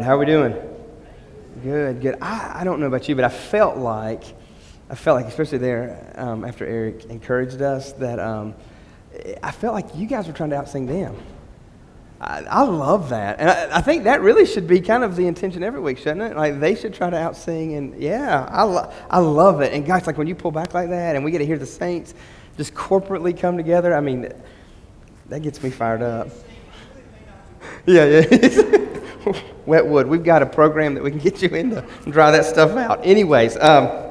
right, how are we doing? Good, good. I, I don't know about you, but I felt like, I felt like, especially there um, after Eric encouraged us, that um, I felt like you guys were trying to outsing them. I, I love that. And I, I, think that really should be kind of the intention every week, shouldn't it? Like they should try to outsing. And yeah, I, lo- I love it. And guys, like when you pull back like that and we get to hear the saints just corporately come together, I mean, that gets me fired up. Yeah, yeah. Wetwood, we've got a program that we can get you into and dry that stuff out. Anyways, um,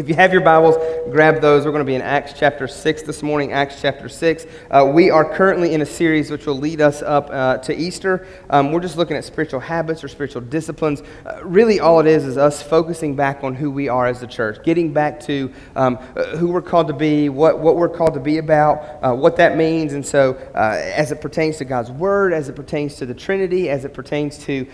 if you have your Bibles, grab those. We're going to be in Acts chapter 6 this morning, Acts chapter 6. Uh, we are currently in a series which will lead us up uh, to Easter. Um, we're just looking at spiritual habits or spiritual disciplines. Uh, really, all it is is us focusing back on who we are as a church, getting back to um, uh, who we're called to be, what, what we're called to be about, uh, what that means. And so, uh, as it pertains to God's Word, as it pertains to the Trinity, as it pertains to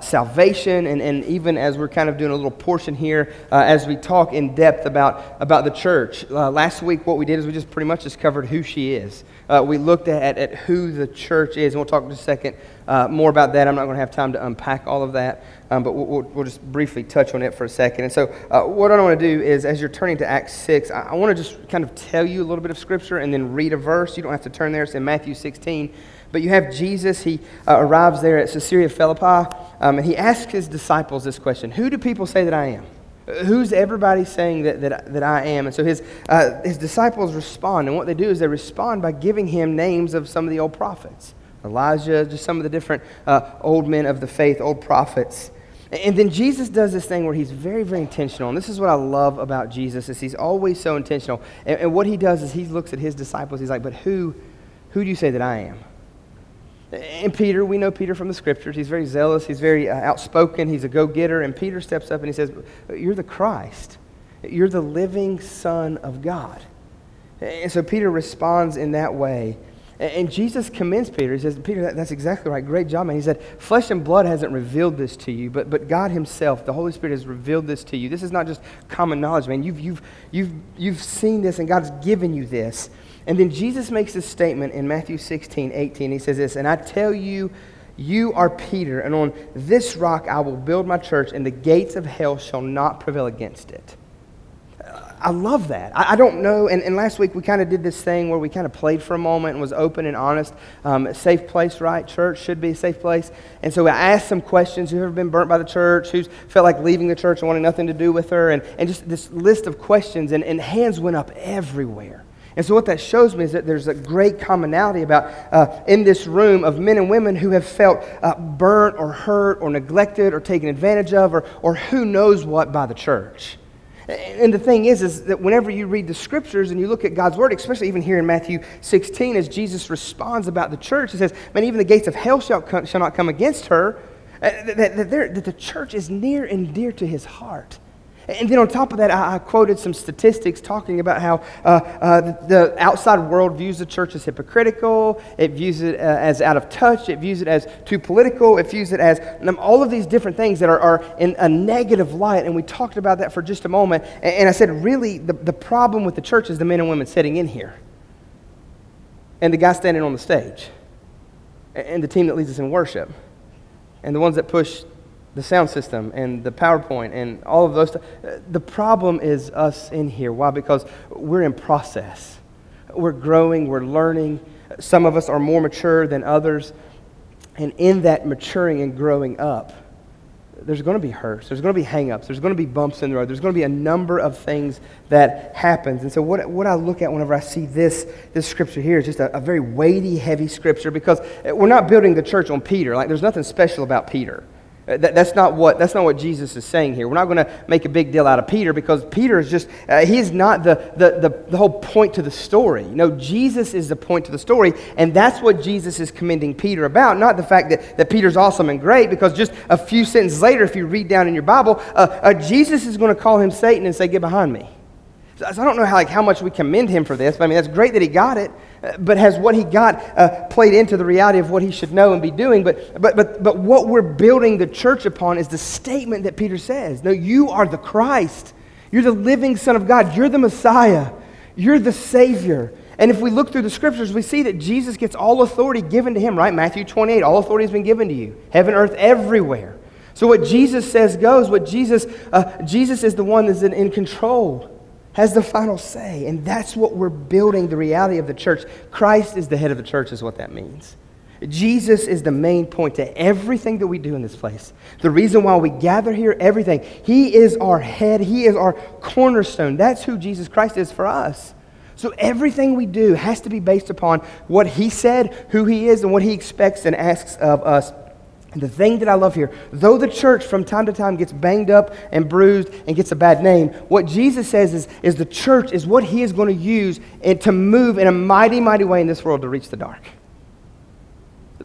salvation, and, and even as we're kind of doing a little portion here as we talk in depth about, about the church. Uh, last week, what we did is we just pretty much just covered who she is. Uh, we looked at, at who the church is, and we'll talk in just a second uh, more about that. I'm not going to have time to unpack all of that, um, but we'll, we'll, we'll, just briefly touch on it for a second. And so, uh, what I want to do is, as you're turning to Acts 6, I, I want to just kind of tell you a little bit of Scripture and then read a verse. You don't have to turn there, it's in Matthew 16. But you have Jesus, he uh, arrives there at Caesarea Philippi, um, and he asks his disciples this question Who do people say that I am? Who's everybody saying that, that, that I am? And so his, uh, his disciples respond. And what they do is they respond by giving him names of some of the old prophets Elijah, just some of the different uh, old men of the faith, old prophets. And then Jesus does this thing where he's very, very intentional. And this is what I love about Jesus is he's always so intentional. And, and what he does is he looks at his disciples. He's like, but who, who do you say that I am? And Peter, we know Peter from the scriptures. He's very zealous, he's very uh, outspoken, he's a go getter. And Peter steps up and he says, You're the Christ, you're the living Son of God. And so Peter responds in that way. And Jesus commends Peter. He says, Peter, that's exactly right. Great job, man. He said, Flesh and blood hasn't revealed this to you, but, but God Himself, the Holy Spirit, has revealed this to you. This is not just common knowledge, man. You've, you've, you've, you've seen this, and God's given you this. And then Jesus makes this statement in Matthew 16, 18. He says this, And I tell you, you are Peter, and on this rock I will build my church, and the gates of hell shall not prevail against it. I love that. I, I don't know. And, and, last week we kind of did this thing where we kind of played for a moment and was open and honest. Um, safe place, right? Church should be a safe place. And so I asked some questions. Who've ever been burnt by the church? Who's felt like leaving the church and wanting nothing to do with her? And, and just this list of questions. And, and hands went up everywhere. And so, what that shows me is that there's a great commonality about uh, in this room of men and women who have felt uh, burnt or hurt or neglected or taken advantage of or, or who knows what by the church. And the thing is, is that whenever you read the scriptures and you look at God's word, especially even here in Matthew 16, as Jesus responds about the church, he says, Man, even the gates of hell shall, come, shall not come against her. Uh, that, that, that the church is near and dear to his heart. And then on top of that, I, I quoted some statistics talking about how uh, uh, the outside world views the church as hypocritical, it views it uh, as out of touch, it views it as too political, it views it as um, all of these different things that are, are, in a negative light. And we talked about that for just a moment. And, and I said, really, the, the problem with the church is the men and women sitting in here, and the guy standing on the stage, and the team that leads us in worship, and the ones that push the sound system and the PowerPoint and all of those. The problem is us in here. Why? Because we're in process. We're growing, we're learning. Some of us are more mature than others. And in that maturing and growing up, there's going to be hurts. There's going to be hangups. There's going to be bumps in the road. There's going to be a number of things that happens. And so what, what I look at whenever I see this, this scripture here is just a, a very weighty, heavy scripture because we're not building the church on Peter. Like there's nothing special about Peter. Uh, that, that's, not what, that's not what Jesus is saying here. We're not going to make a big deal out of Peter because Peter is just, uh, he's not the, the, the, the, whole point to the story. No, Jesus is the point to the story, and that's what Jesus is commending Peter about. Not the fact that, that Peter's awesome and great, because just a few sentences later, if you read down in your Bible, uh, uh, Jesus is going to call him Satan and say, Get behind me. So I don't know how, like, how much we commend him for this, but I mean, that's great that he got it but has what he got uh, played into the reality of what he should know and be doing. But, but, but, but what we're building the church upon is the statement that Peter says No, you are the Christ. You're the living Son of God. You're the Messiah. You're the Savior. And if we look through the scriptures, we see that Jesus gets all authority given to him, right? Matthew 28, all authority has been given to you. Heaven, earth, everywhere. So what Jesus says goes. What Jesus, uh, Jesus is the one that's in, in control, has the final say. And that's what we're building the reality of the church. Christ is the head of the church, is what that means. Jesus is the main point to everything that we do in this place. The reason why we gather here, everything. He is our head, He is our cornerstone. That's who Jesus Christ is for us. So everything we do has to be based upon what He said, who He is, and what He expects and asks of us. The thing that I love here, though the church from time to time gets banged up and bruised and gets a bad name, what Jesus says is, is the church is what he is going to use and to move in a mighty, mighty way in this world to reach the dark.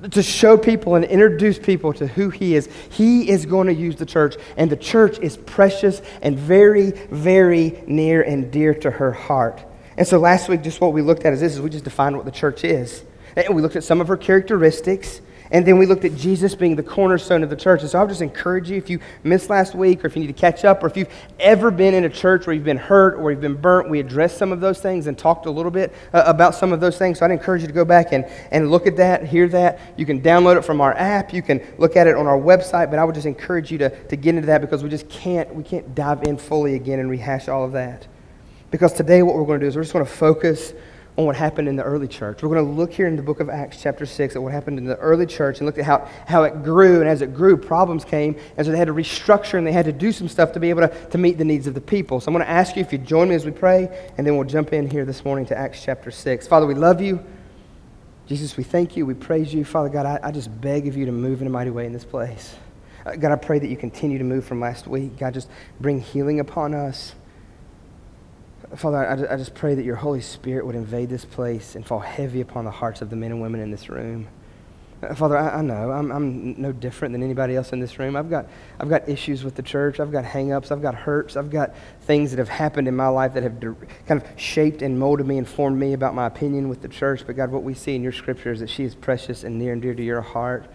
To show people and introduce people to who he is. He is going to use the church, and the church is precious and very, very near and dear to her heart. And so last week, just what we looked at is this is we just defined what the church is. And we looked at some of her characteristics. And then we looked at Jesus being the cornerstone of the church. And so I'll just encourage you if you missed last week or if you need to catch up or if you've ever been in a church where you've been hurt or you've been burnt, we addressed some of those things and talked a little bit uh, about some of those things. So I'd encourage you to go back and, and look at that, hear that. You can download it from our app. You can look at it on our website. But I would just encourage you to, to get into that because we just can't, we can't dive in fully again and rehash all of that. Because today what we're going to do is we're just going to focus on what happened in the early church. We're going to look here in the book of Acts, chapter 6, at what happened in the early church and look at how, how it grew. And as it grew, problems came. And so they had to restructure and they had to do some stuff to be able to, to meet the needs of the people. So I'm going to ask you if you join me as we pray, and then we'll jump in here this morning to Acts chapter 6. Father, we love you. Jesus, we thank you. We praise you. Father God, I, I just beg of you to move in a mighty way in this place. Uh, God, I pray that you continue to move from last week. God, just bring healing upon us. Father, I, I just pray that your Holy Spirit would invade this place and fall heavy upon the hearts of the men and women in this room. Uh, Father, I, I know I'm, I'm, no different than anybody else in this room. I've got, I've got issues with the church. I've got hangups. I've got hurts. I've got things that have happened in my life that have kind of shaped and molded me and formed me about my opinion with the church. But God, what we see in your scripture is that she is precious and near and dear to your heart.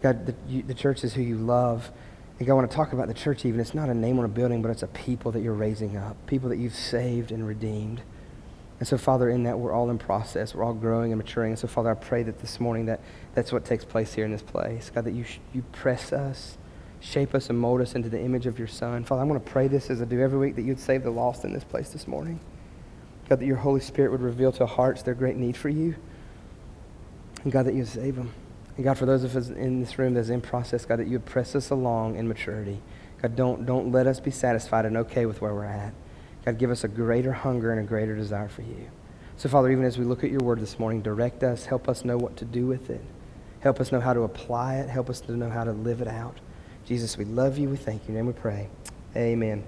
God, the, you, the church is who you love. And God, I want to talk about the church even. It's not a name on a building, but it's a people that you're raising up, people that you've saved and redeemed. And so, Father, in that, we're all in process. We're all growing and maturing. And so, Father, I pray that this morning that that's what takes place here in this place. God, that you, you press us, shape us, and mold us into the image of your Son. Father, I want to pray this as I do every week that you'd save the lost in this place this morning. God, that your Holy Spirit would reveal to hearts their great need for you. And God, that you'd save them. And God, for those of us in this room that's in process, God, that you would press us along in maturity. God, don't, don't let us be satisfied and okay with where we're at. God, give us a greater hunger and a greater desire for you. So, Father, even as we look at your word this morning, direct us, help us know what to do with it. Help us know how to apply it. Help us to know how to live it out. Jesus, we love you. We thank you. And we pray. Amen.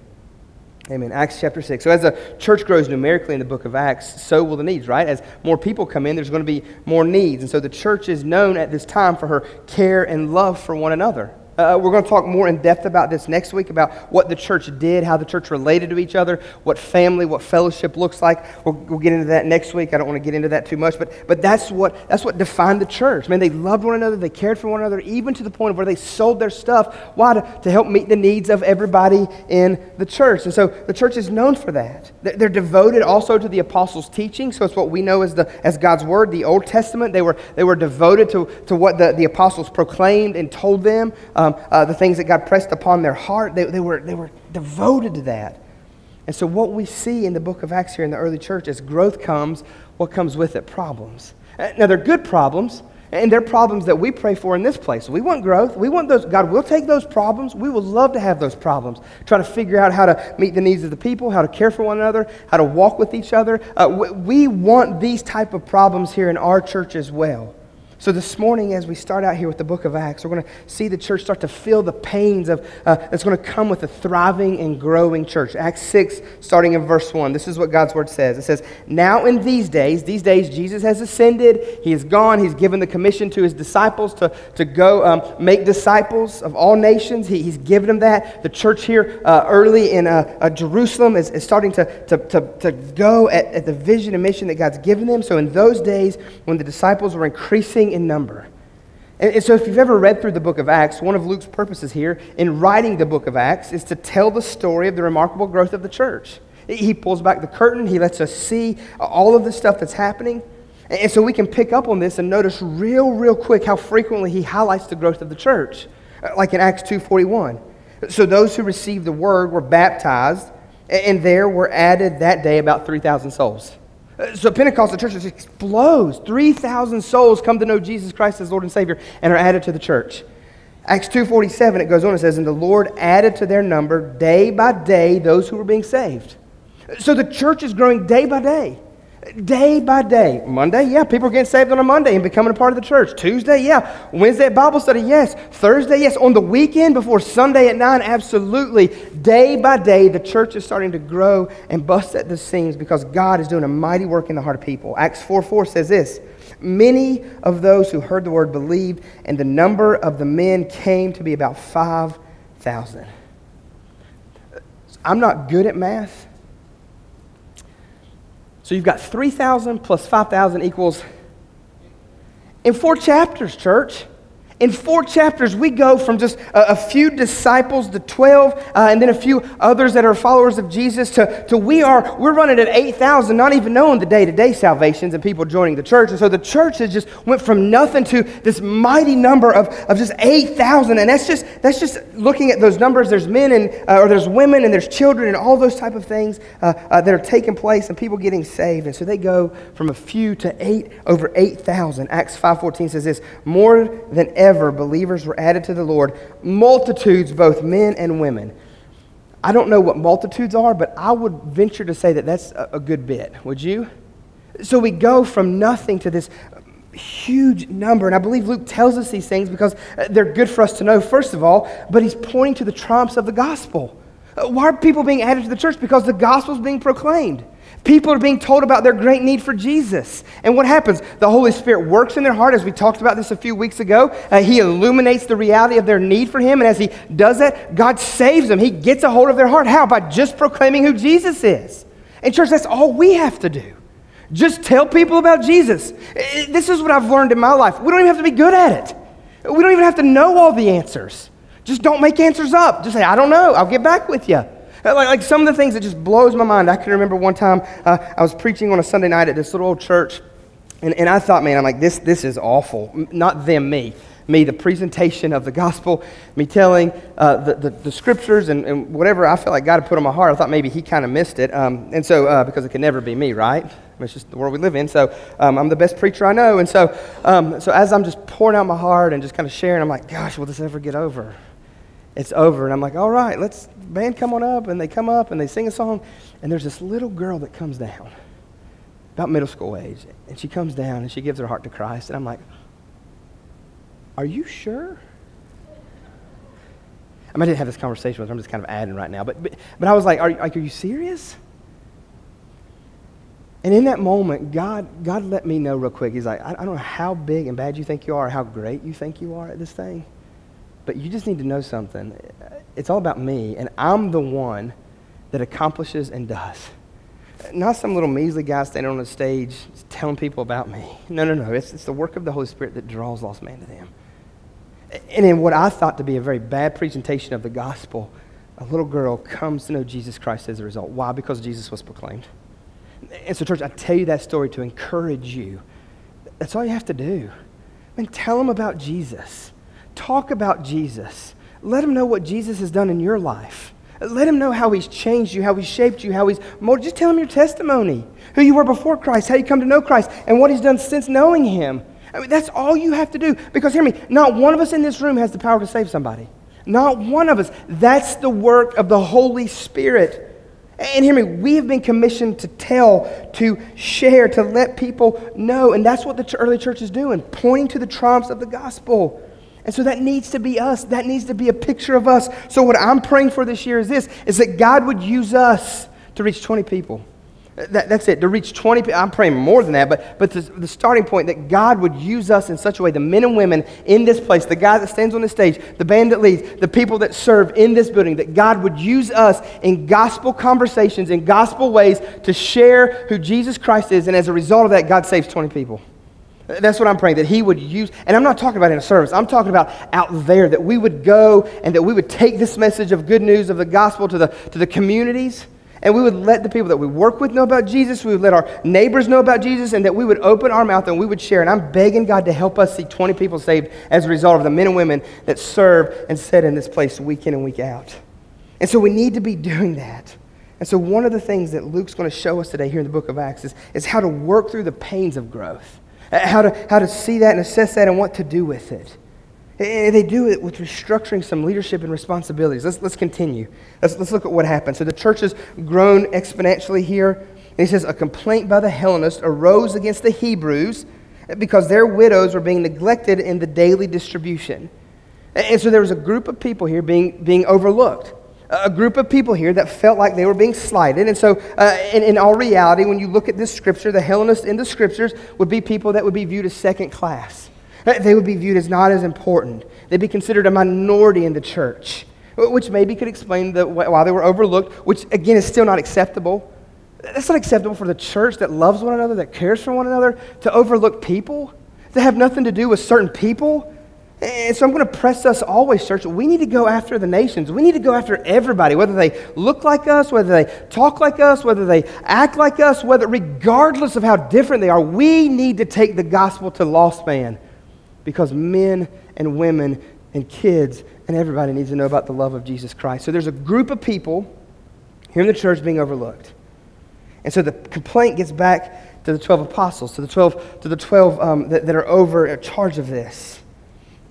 Amen. Acts chapter 6. So, as the church grows numerically in the book of Acts, so will the needs, right? As more people come in, there's going to be more needs. And so, the church is known at this time for her care and love for one another. Uh, we're going to talk more in depth about this next week about what the church did, how the church related to each other, what family, what fellowship looks like. We'll, we'll, get into that next week. I don't want to get into that too much, but, but that's, what, that's what defined the church. Man, they loved one another, they cared for one another, even to the point of where they sold their stuff. Why? To, to help meet the needs of everybody in the church. And so the church is known for that. They're devoted also to the apostles' teaching. So it's what we know as, the, as God's word, the Old Testament. They were, they were devoted to, to what the, the apostles proclaimed and told them. Um, um, uh, the things that God pressed upon their heart. They, they, were, they were devoted to that. And so, what we see in the book of Acts here in the early church, as growth comes, what comes with it? Problems. Uh, now, they're good problems, and they're problems that we pray for in this place. We want growth. We want those. God will take those problems. We would love to have those problems. Try to figure out how to meet the needs of the people, how to care for one another, how to walk with each other. Uh, we, we want these type of problems here in our church as well. So, this morning, as we start out here with the book of Acts, we're going to see the church start to feel the pains of, uh, that's going to come with a thriving and growing church. Acts 6, starting in verse 1. This is what God's word says. It says, Now in these days, these days, Jesus has ascended. He is gone. He's given the commission to his disciples to, to go um, make disciples of all nations. He, he's given them that. The church here uh, early in uh, uh Jerusalem is, is starting to, to, to, to go at, at the vision and mission that God's given them. So, in those days, when the disciples were increasing in number. And, so, if you've ever read through the book of Acts, one of Luke's purposes here in writing the book of Acts is to tell the story of the remarkable growth of the church. He pulls back the curtain, he lets us see all of the stuff that's happening. And so we can pick up on this and notice real, real quick how frequently he highlights the growth of the church. Uh, like in Acts 2.41. So those who received the word were baptized, and there were added that day about 3,000 souls. Uh, so Pentecost, the church just explodes. 3,000 souls come to know Jesus Christ as Lord and Savior and are added to the church. Acts 2.47, it goes on, it says, And the Lord added to their number day by day those who were being saved. So the church is growing day by day. Day by day. Monday, yeah, people are getting saved on a Monday and becoming a part of the church. Tuesday, yeah. Wednesday Bible study, yes. Thursday, yes. On the weekend before Sunday at 9, absolutely. Day by day, the church is starting to grow and bust at the seams because God is doing a mighty work in the heart of people. Acts 4 4 says this Many of those who heard the word believed, and the number of the men came to be about 5,000. I'm not good at math. So you've got 3,000 plus 5,000 equals in four chapters, church. In four chapters, we go from just a, a few disciples to 12, uh, and then a few others that are followers of Jesus to, to we are, we're running at 8,000, not even knowing the day-to-day salvations and people joining the church. And so the church has just went from nothing to this mighty number of, of just 8,000. And that's just, that's just looking at those numbers. There's men and, uh, or there's women and there's children and all those type of things uh, uh that are taking place and people getting saved. And so they go from a few to eight, over 8,000. Acts 5.14 says this, more than ever ever believers were added to the Lord, multitudes, both men and women. I don't know what multitudes are, but I would venture to say that that's a good bit. Would you? So we go from nothing to this huge number. And I believe Luke tells us these things because uh, they're good for us to know, first of all, but he's pointing to the triumphs of the gospel. Uh, why are people being added to the church? Because the gospel is being proclaimed. People are being told about their great need for Jesus. And what happens? The Holy Spirit works in their heart, as we talked about this a few weeks ago. Uh, he illuminates the reality of their need for Him. And as He does that, God saves them. He gets a hold of their heart. How? By just proclaiming who Jesus is. And, church, that's all we have to do. Just tell people about Jesus. This is what I've learned in my life. We don't even have to be good at it, we don't even have to know all the answers. Just don't make answers up. Just say, I don't know. I'll get back with you. Like, like some of the things that just blows my mind. I can remember one time uh, I was preaching on a Sunday night at this little old church, and, and I thought, man, I'm like, this, this is awful. Not them, me. Me, the presentation of the gospel, me telling uh, the, the, the, scriptures and, and whatever I felt like God had put on my heart. I thought maybe He kind of missed it. Um, and so, uh, because it can never be me, right? it's just the world we live in. So um, I'm the best preacher I know. And so, um, so as I'm just pouring out my heart and just kind of sharing, I'm like, gosh, will this ever get over? It's over. And I'm like, all right, let's, band come on up. And they come up and they sing a song. And there's this little girl that comes down, about middle school age. And she comes down and she gives her heart to Christ. And I'm like, are you sure? I, mean, I didn't have this conversation with her. I'm just kind of adding right now. But, but, but I was like, are, like, are you serious? And in that moment, God, God let me know real quick. He's like, I, I don't know how big and bad you think you are, how great you think you are at this thing. But you just need to know something. It's all about me, and I'm the one that accomplishes and does. Not some little measly guy standing on a stage telling people about me. No, no, no. It's, it's the work of the Holy Spirit that draws lost man to them. And in what I thought to be a very bad presentation of the gospel, a little girl comes to know Jesus Christ as a result. Why? Because Jesus was proclaimed. And so, church, I tell you that story to encourage you. That's all you have to do. I mean, tell them about Jesus. Talk about Jesus. Let them know what Jesus has done in your life. Let him know how he's changed you, how he's shaped you, how he's molded. Just tell him your testimony, who you were before Christ, how you come to know Christ, and what he's done since knowing him. I mean, that's all you have to do. Because hear me, not one of us in this room has the power to save somebody. Not one of us. That's the work of the Holy Spirit. And hear me, we have been commissioned to tell, to share, to let people know. And that's what the early church is doing, pointing to the triumphs of the gospel. And so that needs to be us. That needs to be a picture of us. So what I'm praying for this year is this, is that God would use us to reach 20 people. That, that's it, to reach 20 people. I'm praying more than that, but, but the, the starting point that God would use us in such a way, the men and women in this place, the guy that stands on the stage, the band that leads, the people that serve in this building, that God would use us in gospel conversations, in gospel ways to share who Jesus Christ is. And as a result of that, God saves 20 people. That's what I'm praying, that He would use, and I'm not talking about in a service, I'm talking about out there, that we would go and that we would take this message of good news of the gospel to the, to the communities and we would let the people that we work with know about Jesus, we would let our neighbors know about Jesus, and that we would open our mouth and we would share. And I'm begging God to help us see 20 people saved as a result of the men and women that serve and sit in this place week in and week out. And so we need to be doing that. And so, one of the things that Luke's going to show us today here in the book of Acts is, is how to work through the pains of growth, how to, how to see that and assess that and what to do with it. And they do it with restructuring some leadership and responsibilities. Let's, let's continue. Let's, let's look at what happened. So, the church has grown exponentially here. And he says, A complaint by the Hellenists arose against the Hebrews because their widows were being neglected in the daily distribution. And so, there was a group of people here being, being overlooked a group of people here that felt like they were being slighted. And so, uh, in, in, all reality, when you look at this scripture, the Hellenists in the scriptures would be people that would be viewed as second class. Uh, they would be viewed as not as important. They'd be considered a minority in the church, which maybe could explain the, why they were overlooked, which again is still not acceptable. That's not acceptable for the church that loves one another, that cares for one another, to overlook people, to have nothing to do with certain people. And so I'm going to press us always, church. We need to go after the nations. We need to go after everybody, whether they look like us, whether they talk like us, whether they act like us, whether, regardless of how different they are, we need to take the gospel to lost man because men and women and kids and everybody needs to know about the love of Jesus Christ. So there's a group of people here in the church being overlooked. And so the complaint gets back to the 12 apostles, to the 12, to the 12 um, that, that are over in charge of this.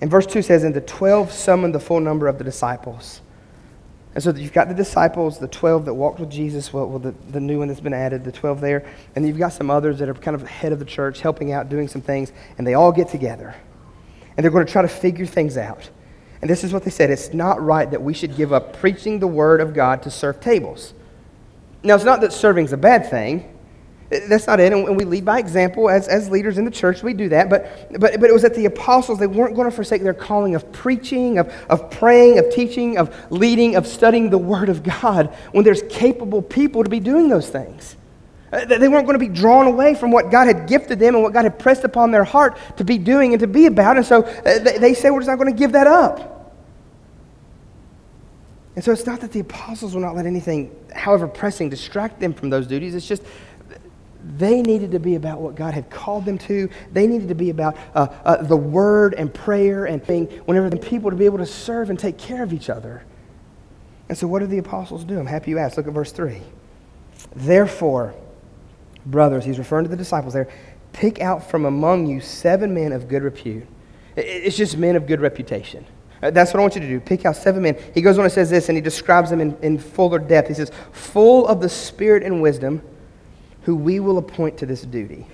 And verse 2 says, And the 12 summoned the full number of the disciples. And so you've got the disciples, the 12 that walked with Jesus, well, well the, the new one that's been added, the 12 there. And you've got some others that are kind of head of the church, helping out, doing some things. And they all get together. And they're going to try to figure things out. And this is what they said it's not right that we should give up preaching the word of God to serve tables. Now, it's not that serving is a bad thing. That's not it. And we lead by example as, as leaders in the church. We do that. But, but, but it was that the apostles, they weren't going to forsake their calling of preaching, of, of praying, of teaching, of leading, of studying the Word of God when there's capable people to be doing those things. Uh, they weren't going to be drawn away from what God had gifted them and what God had pressed upon their heart to be doing and to be about. And so uh, they say, we're just not going to give that up. And so it's not that the apostles will not let anything, however pressing, distract them from those duties. It's just they needed to be about what God had called them to. They needed to be about uh, uh, the word and prayer and being, whenever the people to be able to serve and take care of each other. And so, what do the apostles do? I'm happy you asked. Look at verse 3. Therefore, brothers, he's referring to the disciples there, pick out from among you seven men of good repute. It's just men of good reputation. Uh, that's what I want you to do. Pick out seven men. He goes on and says this, and he describes them in, in fuller depth. He says, full of the Spirit and wisdom who we will appoint to this duty.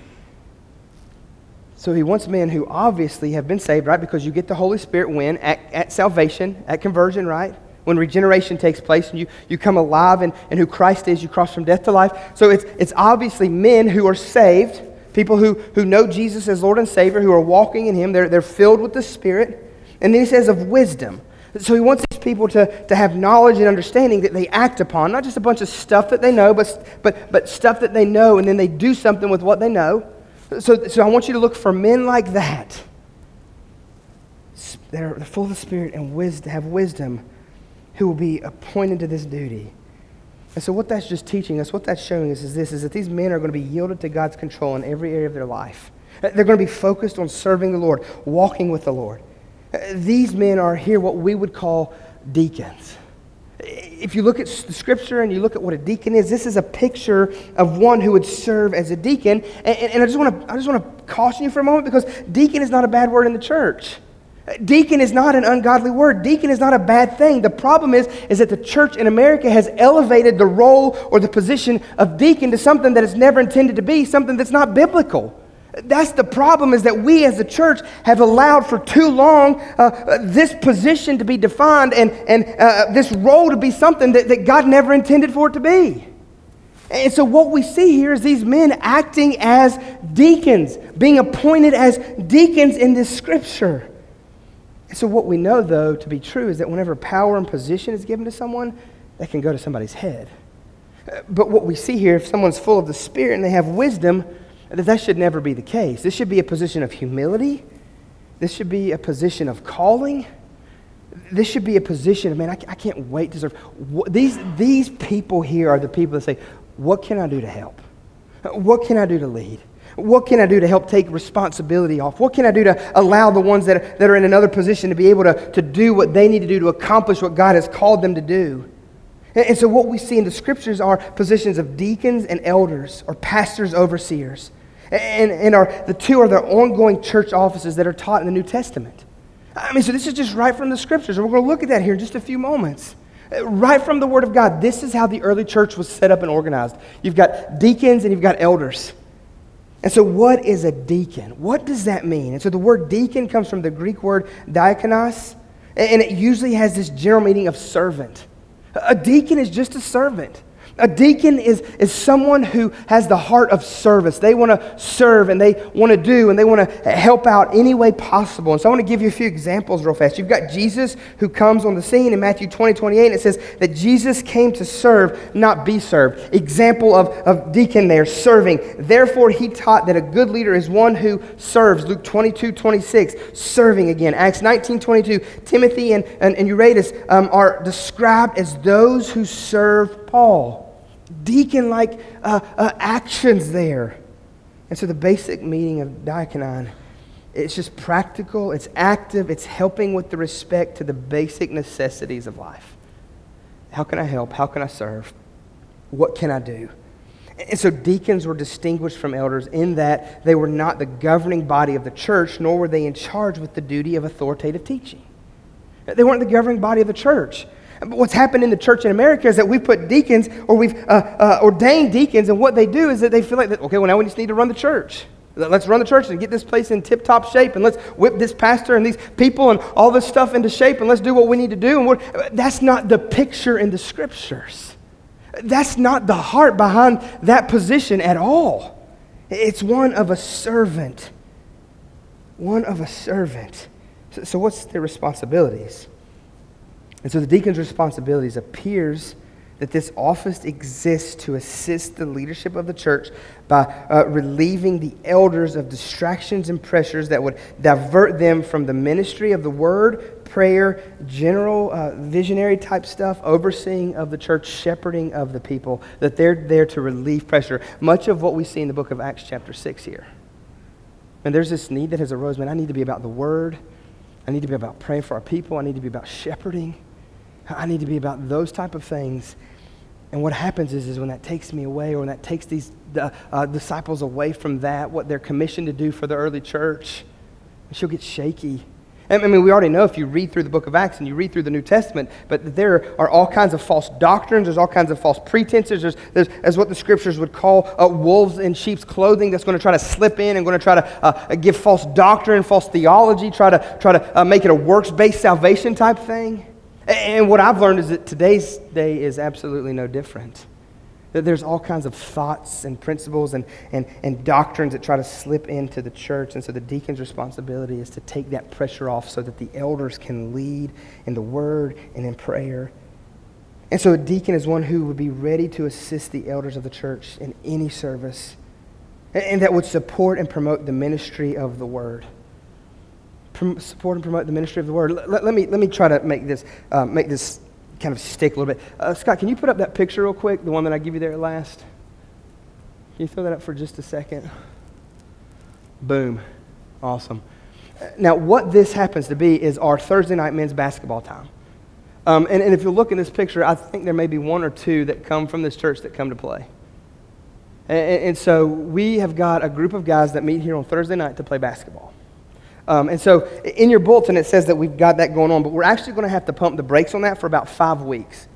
So he wants men who obviously have been saved, right? Because you get the Holy Spirit when? At, at salvation, at conversion, right? When regeneration takes place and you, you come alive and, and who Christ is, you cross from death to life. So it's, it's obviously men who are saved, people who, who know Jesus as Lord and Savior, who are walking in Him. They're, they're filled with the Spirit. And then he says of wisdom. So he wants these people to, to have knowledge and understanding that they act upon, not just a bunch of stuff that they know, but, but, but stuff that they know, and then they do something with what they know. So, so I want you to look for men like that. That are full of the Spirit and wisdom, have wisdom, who will be appointed to this duty. And so what that's just teaching us, what that's showing us is this, is that these men are going to be yielded to God's control in every area of their life. They're going to be focused on serving the Lord, walking with the Lord. These men are here what we would call deacons. If you look at the scripture and you look at what a deacon is, this is a picture of one who would serve as a deacon. And, and I just want to I just want to caution you for a moment because deacon is not a bad word in the church. Deacon is not an ungodly word. Deacon is not a bad thing. The problem is, is that the church in America has elevated the role or the position of deacon to something that it's never intended to be, something that's not biblical. That's the problem is that we as a church have allowed for too long uh, uh, this position to be defined and, and uh, this role to be something that, that God never intended for it to be. And so, what we see here is these men acting as deacons, being appointed as deacons in this scripture. And so, what we know, though, to be true is that whenever power and position is given to someone, that can go to somebody's head. But what we see here, if someone's full of the Spirit and they have wisdom, that should never be the case. This should be a position of humility. This should be a position of calling. this should be a position of, man, I, I can't wait to serve. These, these people here are the people that say, what can I do to help? What can I do to lead? What can I do to help take responsibility off? What can I do to allow the ones that are, that are in another position to be able to, to do what they need to do to accomplish what God has called them to do? And, and so, what we see in the scriptures are positions of deacons and elders, or pastors, overseers. And, and are, the two are the ongoing church offices that are taught in the New Testament. I mean, so this is just right from the scriptures. And we're going to look at that here in just a few moments. Uh, right from the Word of God, this is how the early church was set up and organized. You've got deacons and you've got elders. And so, what is a deacon? What does that mean? And so, the word deacon comes from the Greek word diakonos, and it usually has this general meaning of servant. A deacon is just a servant. A deacon is, is someone who has the heart of service. They want to serve and they want to do and they want to help out any way possible. And so I want to give you a few examples real fast. You've got Jesus who comes on the scene in Matthew 20, 28. And it says that Jesus came to serve, not be served. Example of, of deacon there, serving. Therefore, he taught that a good leader is one who serves. Luke 22, 26, serving again. Acts 19, 22, Timothy and, and, and um, are described as those who serve Paul deacon like uh, uh, actions there. And so the basic meaning of diakonon, it's just practical, it's active, it's helping with the respect to the basic necessities of life. How can I help? How can I serve? What can I do? And so deacons were distinguished from elders in that they were not the governing body of the church, nor were they in charge with the duty of authoritative teaching. They weren't the governing body of the church. But what's happened in the church in America is that we've put deacons or we've uh, uh, ordained deacons, and what they do is that they feel like, that, okay, well, now we just need to run the church. Let's run the church and get this place in tip top shape, and let's whip this pastor and these people and all this stuff into shape, and let's do what we need to do. And that's not the picture in the scriptures. That's not the heart behind that position at all. It's one of a servant. One of a servant. So, so what's their responsibilities? And so the deacon's responsibilities appears that this office exists to assist the leadership of the church by uh, relieving the elders of distractions and pressures that would divert them from the ministry of the word, prayer, general uh, visionary type stuff, overseeing of the church, shepherding of the people, that they're there to relieve pressure. Much of what we see in the book of Acts, chapter 6 here. And there's this need that has arose, man, I need to be about the word. I need to be about praying for our people. I need to be about shepherding. I need to be about those type of things. And what happens is, is when that takes me away or when that takes these uh, disciples away from that, what they're commissioned to do for the early church, she'll get shaky. I mean, we already know if you read through the book of Acts and you read through the New Testament, but there are all kinds of false doctrines. There's all kinds of false pretenses. There's, there's as what the scriptures would call uh, wolves in sheep's clothing that's going to try to slip in and going to try to uh, give false doctrine, false theology, try to, try to uh, make it a works based salvation type thing. And what I've learned is that today's day is absolutely no different. That there's all kinds of thoughts and principles and, and, and doctrines that try to slip into the church. And so the deacon's responsibility is to take that pressure off so that the elders can lead in the word and in prayer. And so a deacon is one who would be ready to assist the elders of the church in any service and that would support and promote the ministry of the word support and promote the ministry of the word. Let, let me, let me try to make this, uh, make this kind of stick a little bit. Uh, Scott, can you put up that picture real quick, the one that I give you there last? Can you throw that up for just a second? Boom. Awesome. Now, what this happens to be is our Thursday night men's basketball time. Um, and, and if you look in this picture, I think there may be one or two that come from this church that come to play. And, and so we have got a group of guys that meet here on Thursday night to play basketball. Um, and so in your bulletin, it says that we've got that going on, but we're actually going to have to pump the brakes on that for about five weeks.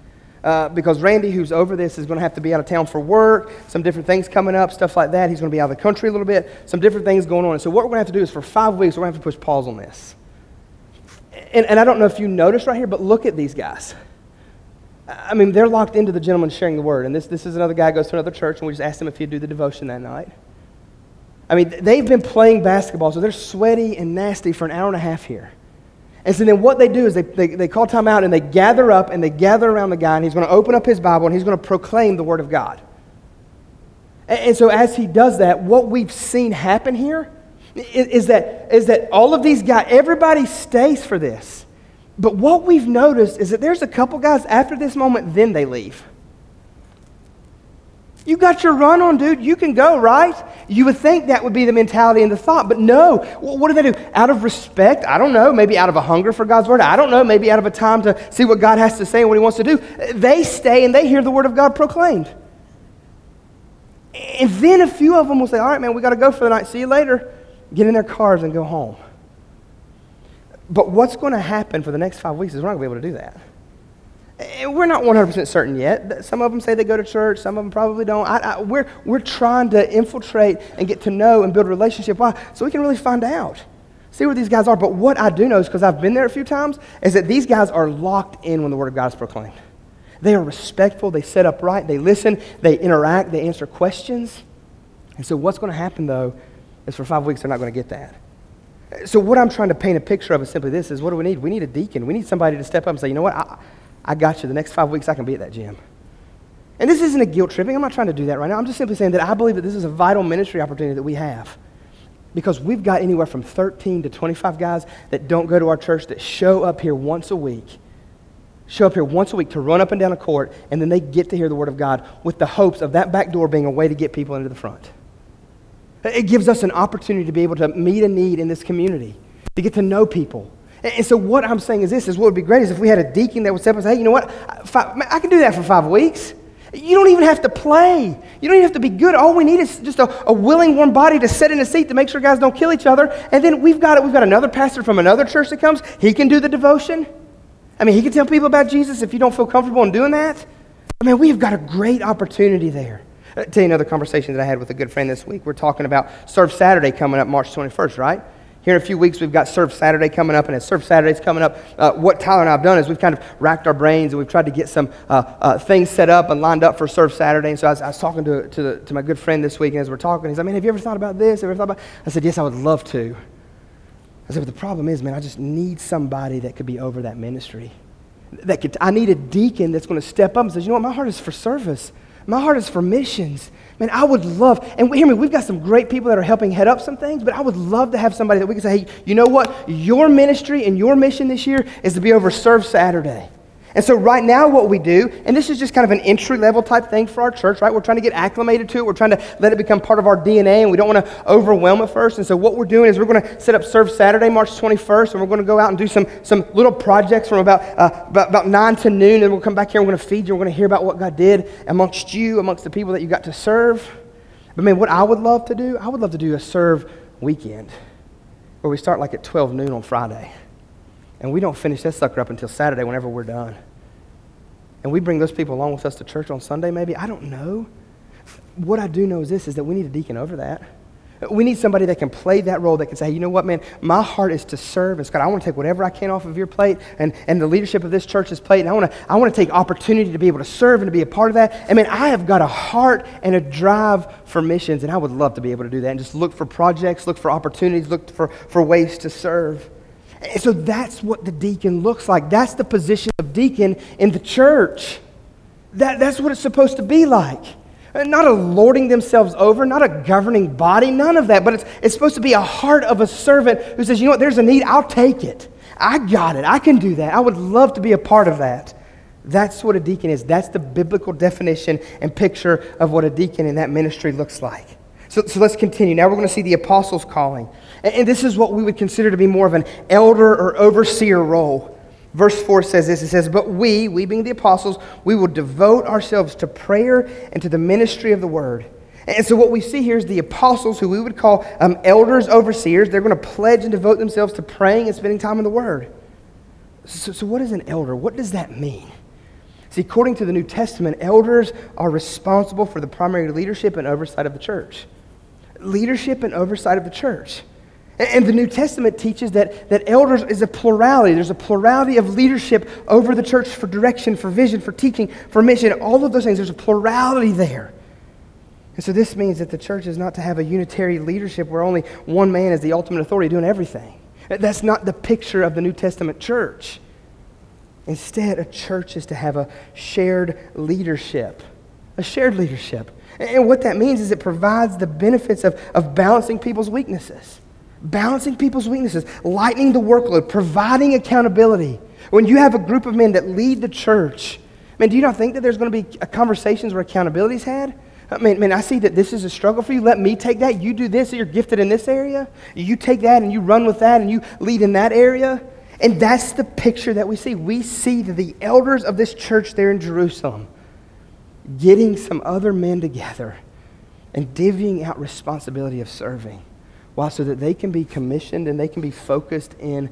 Uh, because Randy, who's over this, is going to have to be out of town for work, some different things coming up, stuff like that. He's going to be out of the country a little bit, some different things going on. And so, what we're going to have to do is for five weeks, we're going to have to push pause on this. And, and I don't know if you noticed right here, but look at these guys. I mean, they're locked into the gentleman sharing the word. And this, this is another guy goes to another church, and we just asked him if he'd do the devotion that night. I mean, they've been playing basketball, so they're sweaty and nasty for an hour and a half here. And so then what they do is they, they, they call time out and they gather up and they gather around the guy, and he's going to open up his Bible and he's going to proclaim the Word of God. And, and so as he does that, what we've seen happen here is, is, that, is that all of these guys, everybody stays for this. But what we've noticed is that there's a couple guys after this moment, then they leave. You got your run on, dude. You can go, right? You would think that would be the mentality and the thought, but no. What do they do? Out of respect? I don't know. Maybe out of a hunger for God's word? I don't know. Maybe out of a time to see what God has to say and what He wants to do. They stay and they hear the word of God proclaimed. And then a few of them will say, All right, man, we got to go for the night. See you later. Get in their cars and go home. But what's going to happen for the next five weeks is we're not going to be able to do that. And we're not 100% certain yet. Some of them say they go to church, some of them probably don't. I, I, we're, we're trying to infiltrate and get to know and build a relationship. Why? So we can really find out, see where these guys are. But what I do know is, because I've been there a few times, is that these guys are locked in when the Word of God is proclaimed. They are respectful, they sit upright, they listen, they interact, they answer questions. And so what's going to happen, though, is for five weeks they're not going to get that. Eh, so what I'm trying to paint a picture of is simply this, is what do we need? We need a deacon. We need somebody to step up and say, you know what, I, I got you. The next five weeks, I can be at that gym. And this isn't a guilt tripping. I'm not trying to do that right now. I'm just simply saying that I believe that this is a vital ministry opportunity that we have. Because we've got anywhere from 13 to 25 guys that don't go to our church that show up here once a week. Show up here once a week to run up and down a court, and then they get to hear the Word of God with the hopes of that back door being a way to get people into the front. It gives us an opportunity to be able to meet a need in this community, to get to know people, and so what I'm saying is this, is what would be great is if we had a deacon that would step up and say, hey, you know what, five, I can do that for five weeks. You don't even have to play. You don't even have to be good. All we need is just a, a, willing, warm body to sit in a seat to make sure guys don't kill each other. And then we've got, it. we've got another pastor from another church that comes. He can do the devotion. I mean, he can tell people about Jesus if you don't feel comfortable in doing that. I mean, we've got a great opportunity there. I'll tell you another conversation that I had with a good friend this week. We're talking about Serve Saturday coming up March 21st, right? Here in a few weeks, we've got Serve Saturday coming up, and as Serve Saturday's coming up, uh, what Tyler and I have done is we've kind of racked our brains and we've tried to get some uh, uh, things set up and lined up for Serve Saturday. And so I was, I was talking to, to, the, to, my good friend this week, and as we're talking, he's like, Man, have you ever thought about this? Have you ever thought about I said, Yes, I would love to. I said, But the problem is, man, I just need somebody that could be over that ministry. That could, I need a deacon that's going to step up and say, You know what? My heart is for service, my heart is for missions. Man, I would love, and hear me, we've got some great people that are helping head up some things, but I would love to have somebody that we can say, hey, you know what? Your ministry and your mission this year is to be over Serve Saturday. And so, right now, what we do, and this is just kind of an entry level type thing for our church, right? We're trying to get acclimated to it. We're trying to let it become part of our DNA, and we don't want to overwhelm it first. And so, what we're doing is we're going to set up Serve Saturday, March 21st, and we're going to go out and do some, some little projects from about, uh, about, about 9 to noon, and we'll come back here and we're going to feed you. We're going to hear about what God did amongst you, amongst the people that you got to serve. But man, what I would love to do, I would love to do a serve weekend where we start like at 12 noon on Friday. And we don't finish that sucker up until Saturday whenever we're done. And we bring those people along with us to church on Sunday, maybe. I don't know. What I do know is this is that we need a deacon over that. We need somebody that can play that role, that can say, hey, you know what, man, my heart is to serve. And God, I want to take whatever I can off of your plate and, and the leadership of this church's plate. And I want to I want to take opportunity to be able to serve and to be a part of that. I mean, I have got a heart and a drive for missions, and I would love to be able to do that and just look for projects, look for opportunities, look for, for ways to serve. And so that's what the deacon looks like. That's the position of deacon in the church. That, that's what it's supposed to be like. Not a lording themselves over, not a governing body, none of that. But it's, it's supposed to be a heart of a servant who says, you know what, there's a need, I'll take it. I got it. I can do that. I would love to be a part of that. That's what a deacon is. That's the biblical definition and picture of what a deacon in that ministry looks like. So, so let's continue. Now we're going to see the apostles' calling. And, and this is what we would consider to be more of an elder or overseer role. Verse 4 says this it says, But we, we being the apostles, we will devote ourselves to prayer and to the ministry of the word. And so, what we see here is the apostles, who we would call um, elders, overseers, they're going to pledge and devote themselves to praying and spending time in the word. So, so, what is an elder? What does that mean? See, according to the New Testament, elders are responsible for the primary leadership and oversight of the church. Leadership and oversight of the church. And the New Testament teaches that, that elders is a plurality. There's a plurality of leadership over the church for direction, for vision, for teaching, for mission, all of those things. There's a plurality there. And so this means that the church is not to have a unitary leadership where only one man is the ultimate authority doing everything. That's not the picture of the New Testament church. Instead, a church is to have a shared leadership. A shared leadership. And what that means is it provides the benefits of, of balancing people's weaknesses balancing people's weaknesses, lightening the workload, providing accountability, When you have a group of men that lead the church, man, do you not think that there's going to be conversations where accountability is had? Uh, I mean, man, I see that this is a struggle for you. Let me take that. You do this, you're gifted in this area. You take that and you run with that and you lead in that area. And that's the picture that we see. We see that the elders of this church there in Jerusalem getting some other men together and divvying out responsibility of serving. Why? So that they can be commissioned and they can be focused in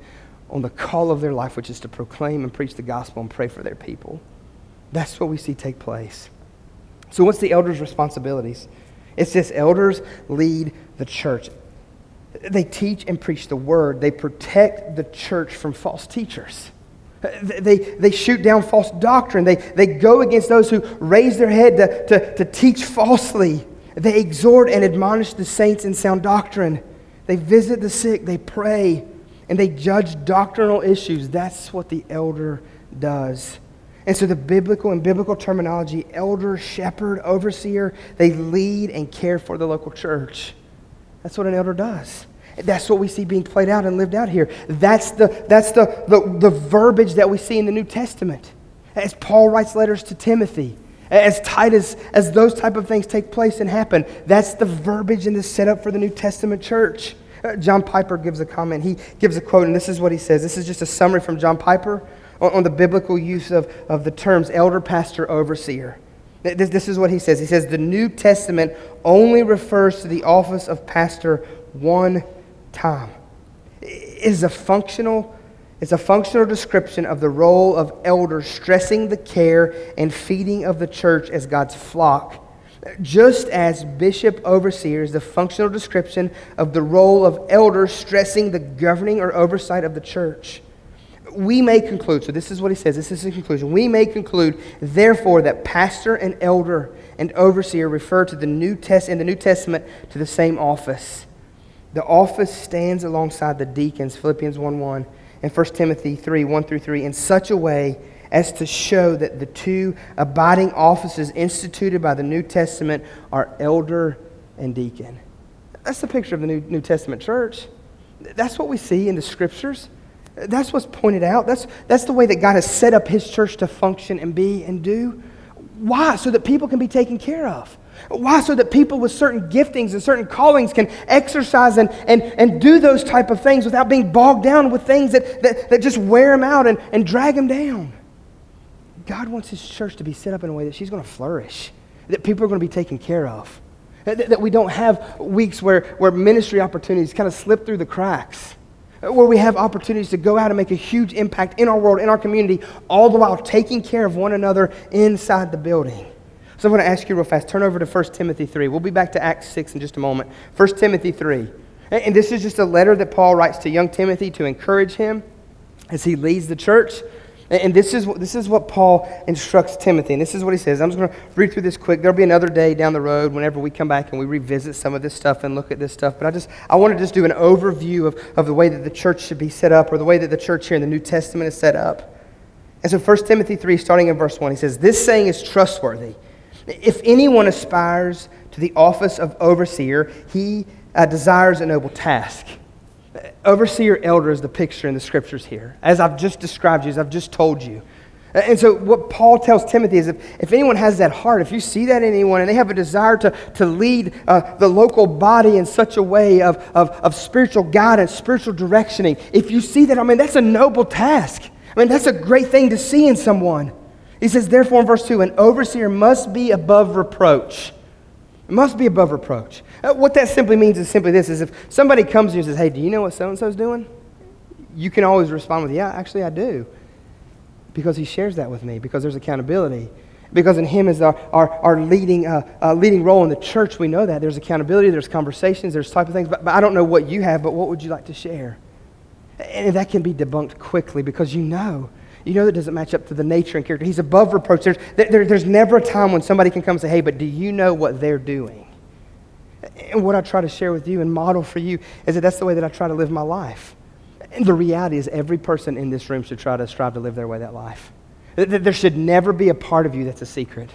on the call of their life, which is to proclaim and preach the gospel and pray for their people. That's what we see take place. So, what's the elders' responsibilities? It says elders lead the church. They teach and preach the word. They protect the church from false teachers. They, they shoot down false doctrine. They, they go against those who raise their head to, to, to teach falsely. They exhort and admonish the saints in sound doctrine. They visit the sick. They pray. And they judge doctrinal issues. That's what the elder does. And so, the biblical and biblical terminology elder, shepherd, overseer they lead and care for the local church. That's what an elder does. That's what we see being played out and lived out here. That's the, that's the, the, the verbiage that we see in the New Testament. As Paul writes letters to Timothy, as Titus, as those type of things take place and happen, that's the verbiage and the setup for the New Testament church. Uh, John Piper gives a comment. He gives a quote, and this is what he says. This is just a summary from John Piper on, on the biblical use of, of the terms elder, pastor, overseer. This, this is what he says. He says, The New Testament only refers to the office of pastor one time. Is a functional it's a functional description of the role of elders stressing the care and feeding of the church as God's flock. Just as bishop overseer is the functional description of the role of elders stressing the governing or oversight of the church we may conclude, so this is what he says, this is the conclusion. We may conclude, therefore, that pastor and elder and overseer refer to the New Test in the New Testament to the same office. The office stands alongside the deacons, Philippians 1 1 and 1 Timothy 3 1 through 3, in such a way as to show that the two abiding offices instituted by the New Testament are elder and deacon. That's the picture of the New, New Testament church. That's what we see in the scriptures. That's what's pointed out. That's, that's the way that God has set up His church to function and be and do. Why? So that people can be taken care of. Why? So that people with certain giftings and certain callings can exercise and, and, and do those type of things without being bogged down with things that, that, that just wear them out and, and drag them down. God wants His church to be set up in a way that she's going to flourish, that people are going to be taken care of, that, that we don't have weeks where, where ministry opportunities kind of slip through the cracks where we have opportunities to go out and make a huge impact in our world, in our community, all the while taking care of one another inside the building. So I'm going to ask you real fast. Turn over to 1 Timothy 3. We'll be back to Acts 6 in just a moment. 1 Timothy 3. And this is just a letter that Paul writes to young Timothy to encourage him as he leads the church. And this is, this is what Paul instructs Timothy. And this is what he says. I'm just going to read through this quick. There'll be another day down the road whenever we come back and we revisit some of this stuff and look at this stuff. But I just I want to just do an overview of, of the way that the church should be set up or the way that the church here in the New Testament is set up. And so 1 Timothy 3, starting in verse 1, he says, This saying is trustworthy. If anyone aspires to the office of overseer, he uh, desires a noble task. Overseer elder is the picture in the scriptures here, as I've just described you, as I've just told you. And so, what Paul tells Timothy is if, if anyone has that heart, if you see that in anyone and they have a desire to, to lead uh, the local body in such a way of, of, of spiritual guidance, spiritual directioning, if you see that, I mean, that's a noble task. I mean, that's a great thing to see in someone. He says, therefore, in verse 2, an overseer must be above reproach. It must be above reproach. Uh, what that simply means is simply this is if somebody comes to you and says, Hey, do you know what so and so's doing? You can always respond with, Yeah, actually, I do. Because he shares that with me, because there's accountability. Because in him is our, our, our leading, uh, uh, leading role in the church, we know that. There's accountability, there's conversations, there's type of things. But, but I don't know what you have, but what would you like to share? And that can be debunked quickly because you know you know that doesn't match up to the nature and character. He's above reproach. There's, there, there's never a time when somebody can come and say, hey, but do you know what they're doing? And what I try to share with you and model for you is that that's the way that I try to live my life. And the reality is, every person in this room should try to strive to live their way that life. That there should never be a part of you that's a secret.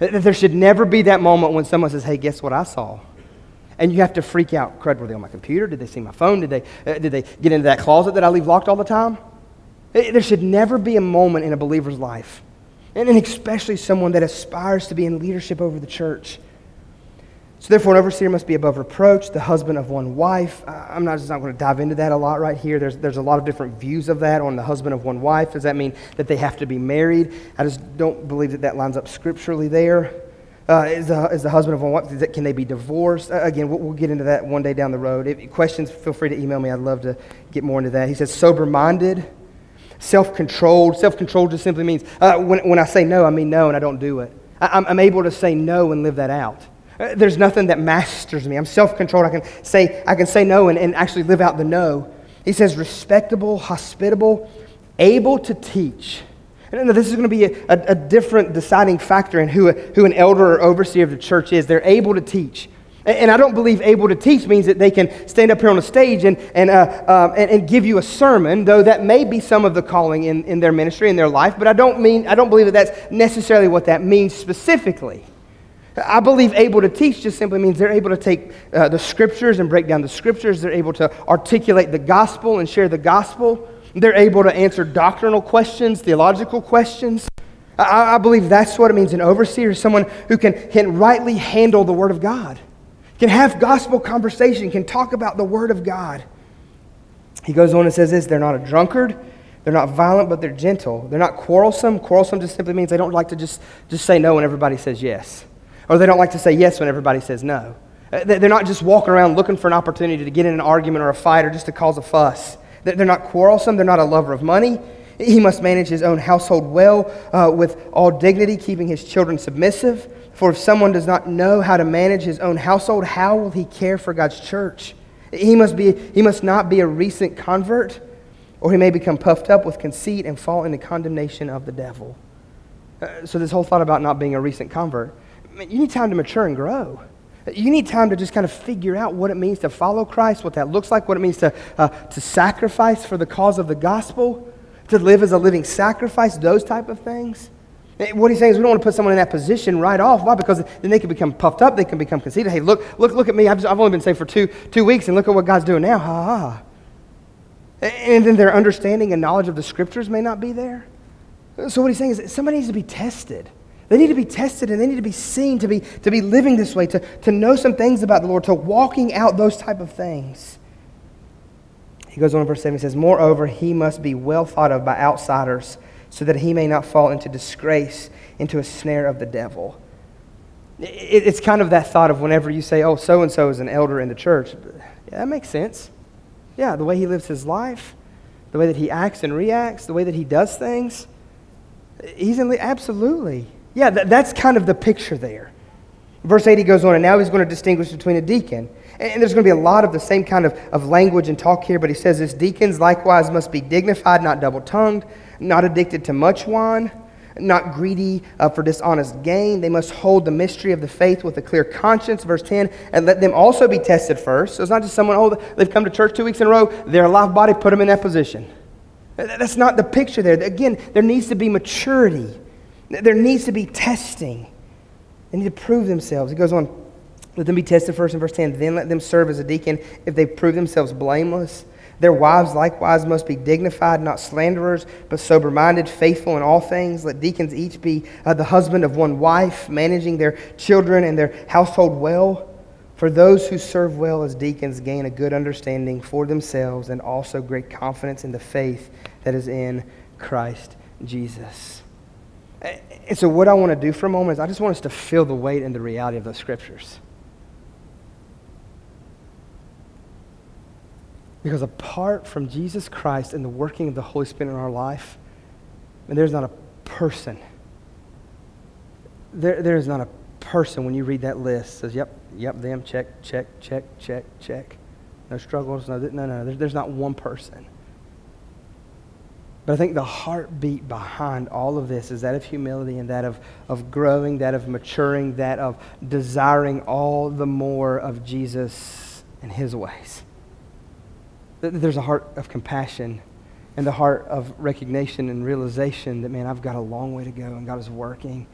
That there should never be that moment when someone says, hey, guess what I saw? And you have to freak out. Crud, were they on my computer? Did they see my phone? Did they, uh, did they get into that closet that I leave locked all the time? There should never be a moment in a believer's life, and especially someone that aspires to be in leadership over the church. So, therefore, an overseer must be above reproach, the husband of one wife. I'm not just not going to dive into that a lot right here. There's, there's a lot of different views of that on the husband of one wife. Does that mean that they have to be married? I just don't believe that that lines up scripturally there. Uh, is, the, is the husband of one wife, can they be divorced? Uh, again, we'll, we'll, get into that one day down the road. If questions, feel free to email me. I'd love to get more into that. He says, sober minded self controlled. Self controlled just simply means uh, when, when I say no, I mean no and I don't do it. I, I'm able to say no and live that out. Uh, there's nothing that masters me. I'm self controlled. I can say, I can say no and, and actually live out the no. He says, respectable, hospitable, able to teach. And this is going to be a, a, a different deciding factor in who, a, who an elder or overseer of the church is. They're able to teach. And I don't believe able to teach means that they can stand up here on a stage and, and, uh, um, and, and, give you a sermon, though that may be some of the calling in, in their ministry, in their life. But I don't, mean, I don't believe that that's necessarily what that means specifically. I believe able to teach just simply means they're able to take uh, the scriptures and break down the scriptures. They're able to articulate the gospel and share the gospel. They're able to answer doctrinal questions, theological questions. I, I believe that's what it means an overseer, someone who can, can rightly handle the Word of God can have gospel conversation, can talk about the Word of God. He goes on and says this they're not a drunkard, they're not violent, but they're gentle. They're not quarrelsome. Quarrelsome just simply means they don't like to just, just say no when everybody says yes, or they don't like to say yes when everybody says no. Uh, they're not just walking around looking for an opportunity to get in an argument or a fight or just to cause a fuss. They're not quarrelsome. They're not a lover of money. He must manage his own household well uh, with all dignity, keeping his children submissive. For if someone does not know how to manage his own household, how will he care for God's church? He must, be, he must not be a recent convert, or he may become puffed up with conceit and fall into condemnation of the devil. Uh, so, this whole thought about not being a recent convert, you need time to mature and grow. You need time to just kind of figure out what it means to follow Christ, what that looks like, what it means to, uh, to sacrifice for the cause of the gospel, to live as a living sacrifice, those type of things. What he's saying is we don't want to put someone in that position right off. Why? Because then they can become puffed up. They can become conceited. Hey, look, look, look at me. I've, just, I've only been saved for two, two weeks, and look at what God's doing now. Ha ha. And then their understanding and knowledge of the scriptures may not be there. So what he's saying is somebody needs to be tested. They need to be tested and they need to be seen to be, to be living this way, to, to know some things about the Lord, to walking out those type of things. He goes on in verse 7, he says, Moreover, he must be well thought of by outsiders so that he may not fall into disgrace, into a snare of the devil. It's kind of that thought of whenever you say, oh, so and so is an elder in the church. Yeah, that makes sense. Yeah, the way he lives his life, the way that he acts and reacts, the way that he does things. He's in, absolutely. Yeah, that's kind of the picture there. Verse 8 he goes on, and now he's going to distinguish between a deacon. And there's going to be a lot of the same kind of, of language and talk here, but he says this deacons likewise must be dignified, not double tongued not addicted to much wine, not greedy uh, for dishonest gain. They must hold the mystery of the faith with a clear conscience. Verse 10, and let them also be tested first. So it's not just someone, oh, they've come to church two weeks in a row, they're a live body, put them in that position. That's not the picture there. Again, there needs to be maturity, there needs to be testing. They need to prove themselves. He goes on, let them be tested first in verse 10, then let them serve as a deacon if they prove themselves blameless. Their wives likewise must be dignified, not slanderers, but sober minded, faithful in all things. Let deacons each be uh, the husband of one wife, managing their children and their household well. For those who serve well as deacons gain a good understanding for themselves and also great confidence in the faith that is in Christ Jesus. And so, what I want to do for a moment is I just want us to feel the weight and the reality of those scriptures. Because apart from Jesus Christ and the working of the Holy Spirit in our life, and there's not a person, there, there is not a person when you read that list says, yep, yep, them, check, check, check, check, check. No struggles, no, no, no. There's, there's not one person. But I think the heartbeat behind all of this is that of humility and that of, of growing, that of maturing, that of desiring all the more of Jesus and his ways. There's a heart of compassion and the heart of recognition and realization that, man, I've got a long way to go and God is working.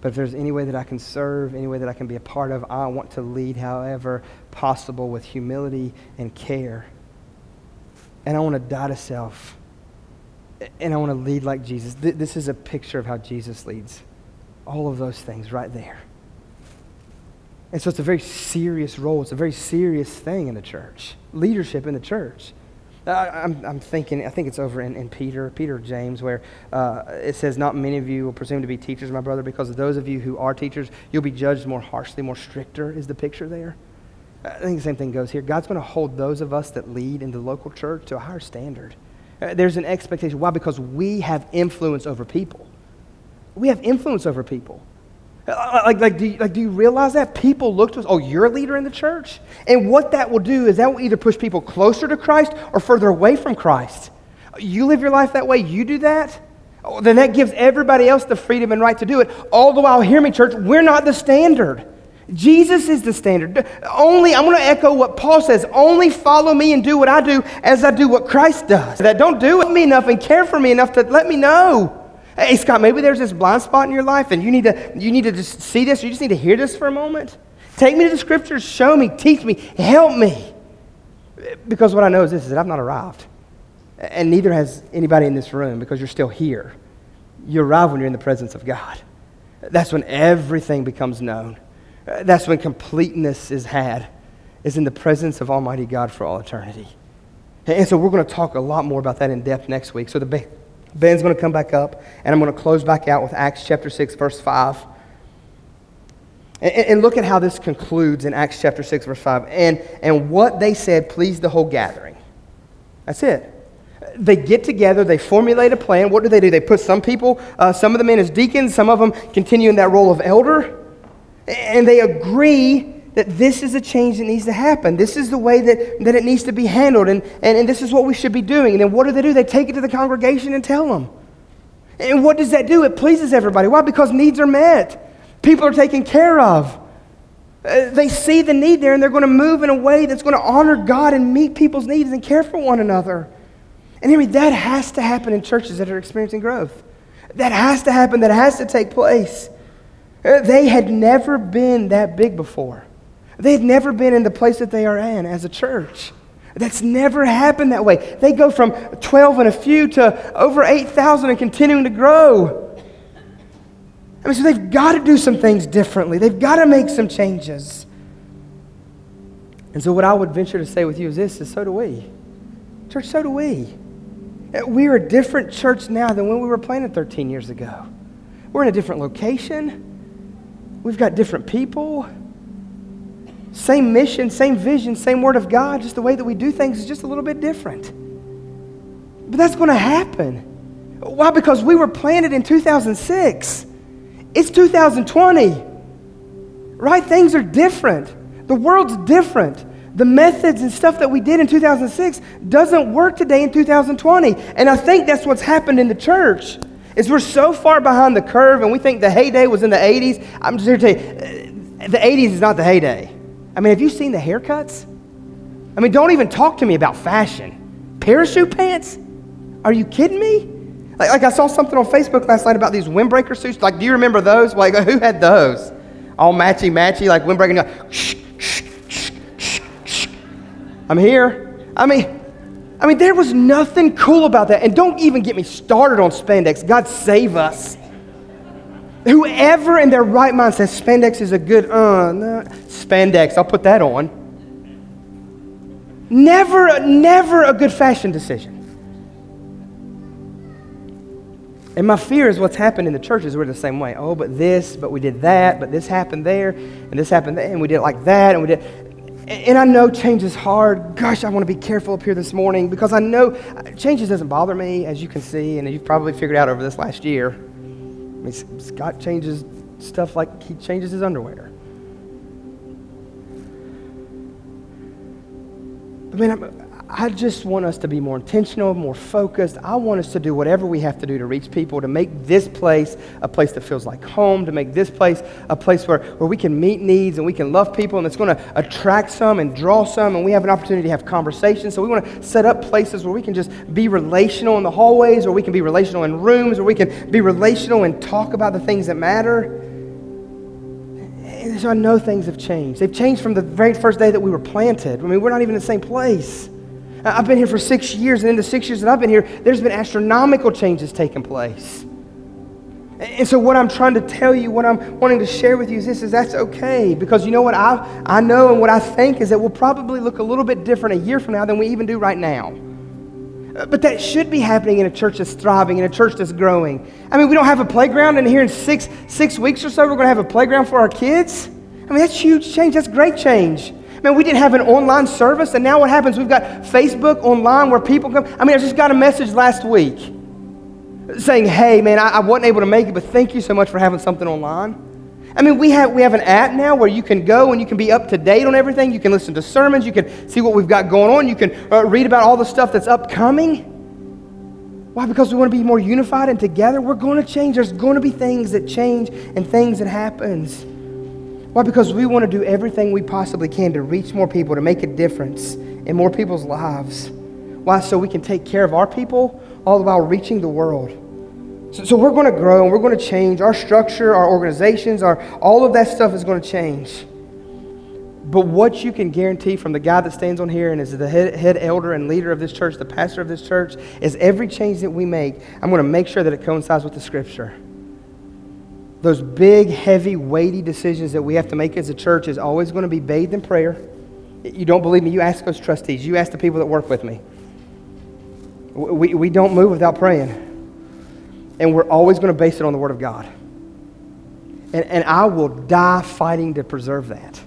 But if there's any way that I can serve, any way that I can be a part of, I want to lead however possible with humility and care. And I want to die to self. and I want to lead like Jesus. This is a picture of how Jesus leads. All of those things right there. And so it's a very serious role. It's a very serious thing in the church, leadership in the church. I, am I'm thinking, I think it's over in, in Peter, Peter James, where uh, it says, Not many of you will presume to be teachers, my brother, because of those of you who are teachers, you'll be judged more harshly, more stricter, is the picture there. I think the same thing goes here. God's going to hold those of us that lead in the local church to a higher standard. Uh, there's an expectation. Why? Because we have influence over people. We have influence over people. Uh, like, like, do you, like, do you realize that? People look to us, oh, you're a leader in the church? And what that will do is that will either push people closer to Christ or further away from Christ. You live your life that way, you do that, oh, then that gives everybody else the freedom and right to do it. All the while, hear me, church, we're not the standard. Jesus is the standard. Only, I'm going to echo what Paul says only follow me and do what I do as I do what Christ does. That don't do me enough and care for me enough to let me know. Hey, Scott, maybe there's this blind spot in your life and you need to, you need to just see this, you just need to hear this for a moment. Take me to the scriptures, show me, teach me, help me. Because what I know is this is that I've not arrived. And neither has anybody in this room because you're still here. You arrive when you're in the presence of God. That's when everything becomes known. That's when completeness is had, is in the presence of Almighty God for all eternity. And so we're going to talk a lot more about that in depth next week. So the band's going to come back up, and I'm going to close back out with Acts chapter 6, verse 5. And, and look at how this concludes in Acts chapter 6, verse 5. And, and what they said pleased the whole gathering. That's it they get together, they formulate a plan. What do they do? They put some people, uh, some of them in as deacons, some of them continue in that role of elder. And they agree that this is a change that needs to happen. This is the way that, that it needs to be handled, and, and, and this is what we should be doing. And then what do they do? They take it to the congregation and tell them. And what does that do? It pleases everybody. Why? Because needs are met, people are taken care of. Uh, they see the need there, and they're going to move in a way that's going to honor God and meet people's needs and care for one another. And hear me, that has to happen in churches that are experiencing growth. That has to happen, that has to take place. Uh, they had never been that big before. They had never been in the place that they are in as a church. That's never happened that way. They go from 12 and a few to over 8,000 and continuing to grow. I mean, so they've got to do some things differently. They've got to make some changes. And so, what I would venture to say with you is this: is so do we, church. So do we. We are a different church now than when we were planted 13 years ago. We're in a different location. We've got different people. Same mission, same vision, same word of God, just the way that we do things is just a little bit different. But that's going to happen. Why? Because we were planted in 2006. It's 2020. Right? Things are different. The world's different. The methods and stuff that we did in 2006 doesn't work today in 2020. And I think that's what's happened in the church is we're so far behind the curve and we think the heyday was in the 80s. I'm just here to tell you, uh, the 80s is not the heyday. I mean, have you seen the haircuts? I mean, don't even talk to me about fashion. Parachute pants? Are you kidding me? Like, like I saw something on Facebook last night about these windbreaker suits. Like, do you remember those? Like, who had those? All matchy matchy, like windbreaker. I'm here. I mean, I mean, there was nothing cool about that. And don't even get me started on spandex. God save us. Whoever in their right mind says spandex is a good, uh, no, spandex, I'll put that on. Never, never a good fashion decision. And my fear is what's happened in the churches. We're the same way. Oh, but this, but we did that, but this happened there, and this happened there, and we did it like that, and we did. And I know change is hard. Gosh, I want to be careful up here this morning because I know changes doesn't bother me, as you can see, and you've probably figured out over this last year. I mean, Scott changes stuff like he changes his underwear. I mean, I'm, I just want us to be more intentional, more focused. I want us to do whatever we have to do to reach people, to make this place a place that feels like home, to make this place a place where, where we can meet needs and we can love people and it's going to attract some and draw some and we have an opportunity to have conversations. So we want to set up places where we can just be relational in the hallways or we can be relational in rooms or we can be relational and talk about the things that matter. So I know things have changed. They've changed from the very first day that we were planted. I mean, we're not even in the same place. I've been here for six years, and in the six years that I've been here, there's been astronomical changes taking place. And so, what I'm trying to tell you, what I'm wanting to share with you is this: is that's okay because you know what I I know and what I think is that we'll probably look a little bit different a year from now than we even do right now. Uh, but that should be happening in a church that's thriving, in a church that's growing. I mean, we don't have a playground, and here in six six weeks or so, we're going to have a playground for our kids. I mean, that's huge change. That's great change. Man, we didn't have an online service, and now what happens? We've got Facebook online where people come. I mean, I just got a message last week saying, hey, man, I, I wasn't able to make it, but thank you so much for having something online. I mean, we have, we have an app now where you can go and you can be up to date on everything. You can listen to sermons. You can see what we've got going on. You can uh, read about all the stuff that's upcoming. Why? Because we want to be more unified and together. We're going to change. There's going to be things that change and things that happens. Why? Because we want to do everything we possibly can to reach more people, to make a difference in more people's lives. Why? So we can take care of our people all while reaching the world. So, so we're going to grow and we're going to change. Our structure, our organizations, our, all of that stuff is going to change. But what you can guarantee from the guy that stands on here and is the head, head elder and leader of this church, the pastor of this church, is every change that we make, I'm going to make sure that it coincides with the scripture. Those big, heavy, weighty decisions that we have to make as a church is always going to be bathed in prayer. You don't believe me? You ask those trustees. You ask the people that work with me. We, we don't move without praying. And we're always going to base it on the Word of God. And, and I will die fighting to preserve that.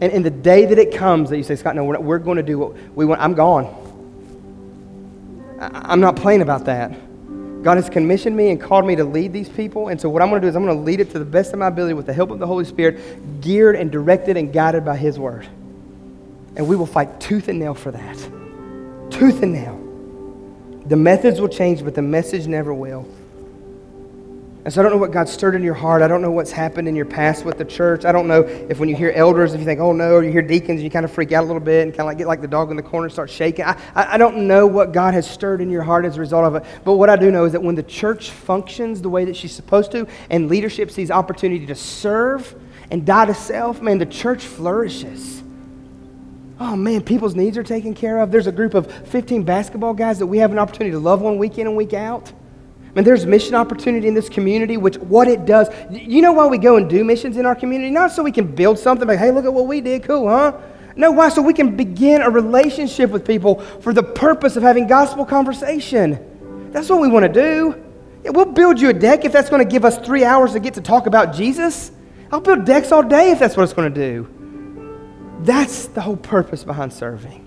And in the day that it comes that you say, Scott, no, we're, we're going to do what we want, I'm gone. I, I'm not playing about that. God has commissioned me and called me to lead these people. And so, what I'm going to do is I'm going to lead it to the best of my ability with the help of the Holy Spirit, geared and directed and guided by His Word. And we will fight tooth and nail for that tooth and nail. The methods will change, but the message never will. And so I don't know what God stirred in your heart. I don't know what's happened in your past with the church. I don't know if when you hear elders, if you think, oh no, or you hear deacons, you kind of freak out a little bit and kind of like get like the dog in the corner and start shaking. I, I don't know what God has stirred in your heart as a result of it. But what I do know is that when the church functions the way that she's supposed to and leadership sees opportunity to serve and die to self, man, the church flourishes. Oh man, people's needs are taken care of. There's a group of 15 basketball guys that we have an opportunity to love one week in and week out. Mean, there's mission opportunity in this community, which what it does. You know why we go and do missions in our community? Not so we can build something like, hey, look at what we did, cool, huh? No, why? So we can begin a relationship with people for the purpose of having gospel conversation. That's what we want to do. Yeah, we'll build you a deck if that's going to give us three hours to get to talk about Jesus. I'll build decks all day if that's what it's going to do. That's the whole purpose behind serving.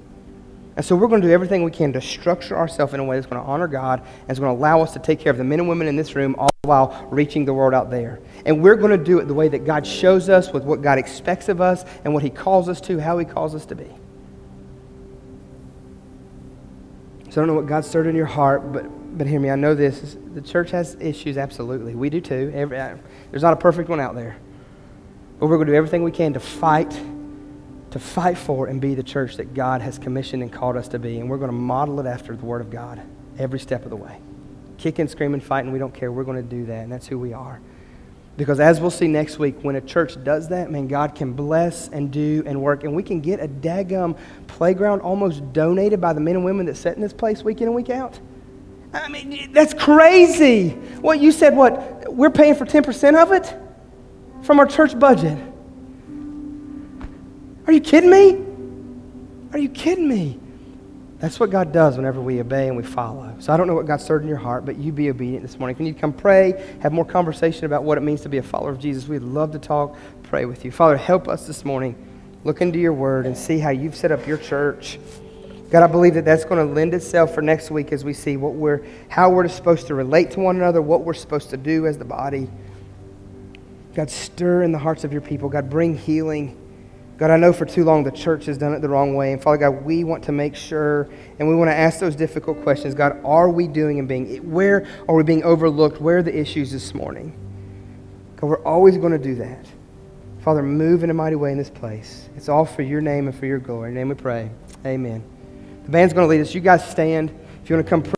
And so we're going to do everything we can to structure ourselves in a way that's going to honor God and is going to allow us to take care of the men and women in this room all while reaching the world out there. And we're going to do it the way that God shows us with what God expects of us and what he calls us to, how he calls us to be. So I don't know what God stirred in your heart, but, but hear me. I know this. The church has issues, absolutely. We do too. Every, there's not a perfect one out there. But we're going to do everything we can to fight to fight for and be the church that God has commissioned and called us to be. And we're going to model it after the Word of God every step of the way. Kicking, screaming, fighting, we don't care. We're going to do that, and that's who we are. Because as we'll see next week, when a church does that, man, God can bless and do and work. And we can get a daggum playground almost donated by the men and women that sit in this place week in and week out. I mean, that's crazy. What you said, what? We're paying for 10% of it from our church budget. Are you kidding me? Are you kidding me? That's what God does whenever we obey and we follow. So I don't know what God stirred in your heart, but you be obedient this morning. If you need to come pray, have more conversation about what it means to be a follower of Jesus, we'd love to talk, pray with you. Father, help us this morning. Look into your word and see how you've set up your church. God, I believe that that's going to lend itself for next week as we see what we're, how we're supposed to relate to one another, what we're supposed to do as the body. God, stir in the hearts of your people. God, bring healing. God, I know for too long the church has done it the wrong way. And Father God, we want to make sure and we want to ask those difficult questions. God, are we doing and being, where are we being overlooked? Where are the issues this morning? God, we're always going to do that. Father, move in a mighty way in this place. It's all for your name and for your glory. In your name we pray. Amen. The band's going to lead us. You guys stand. If you want to come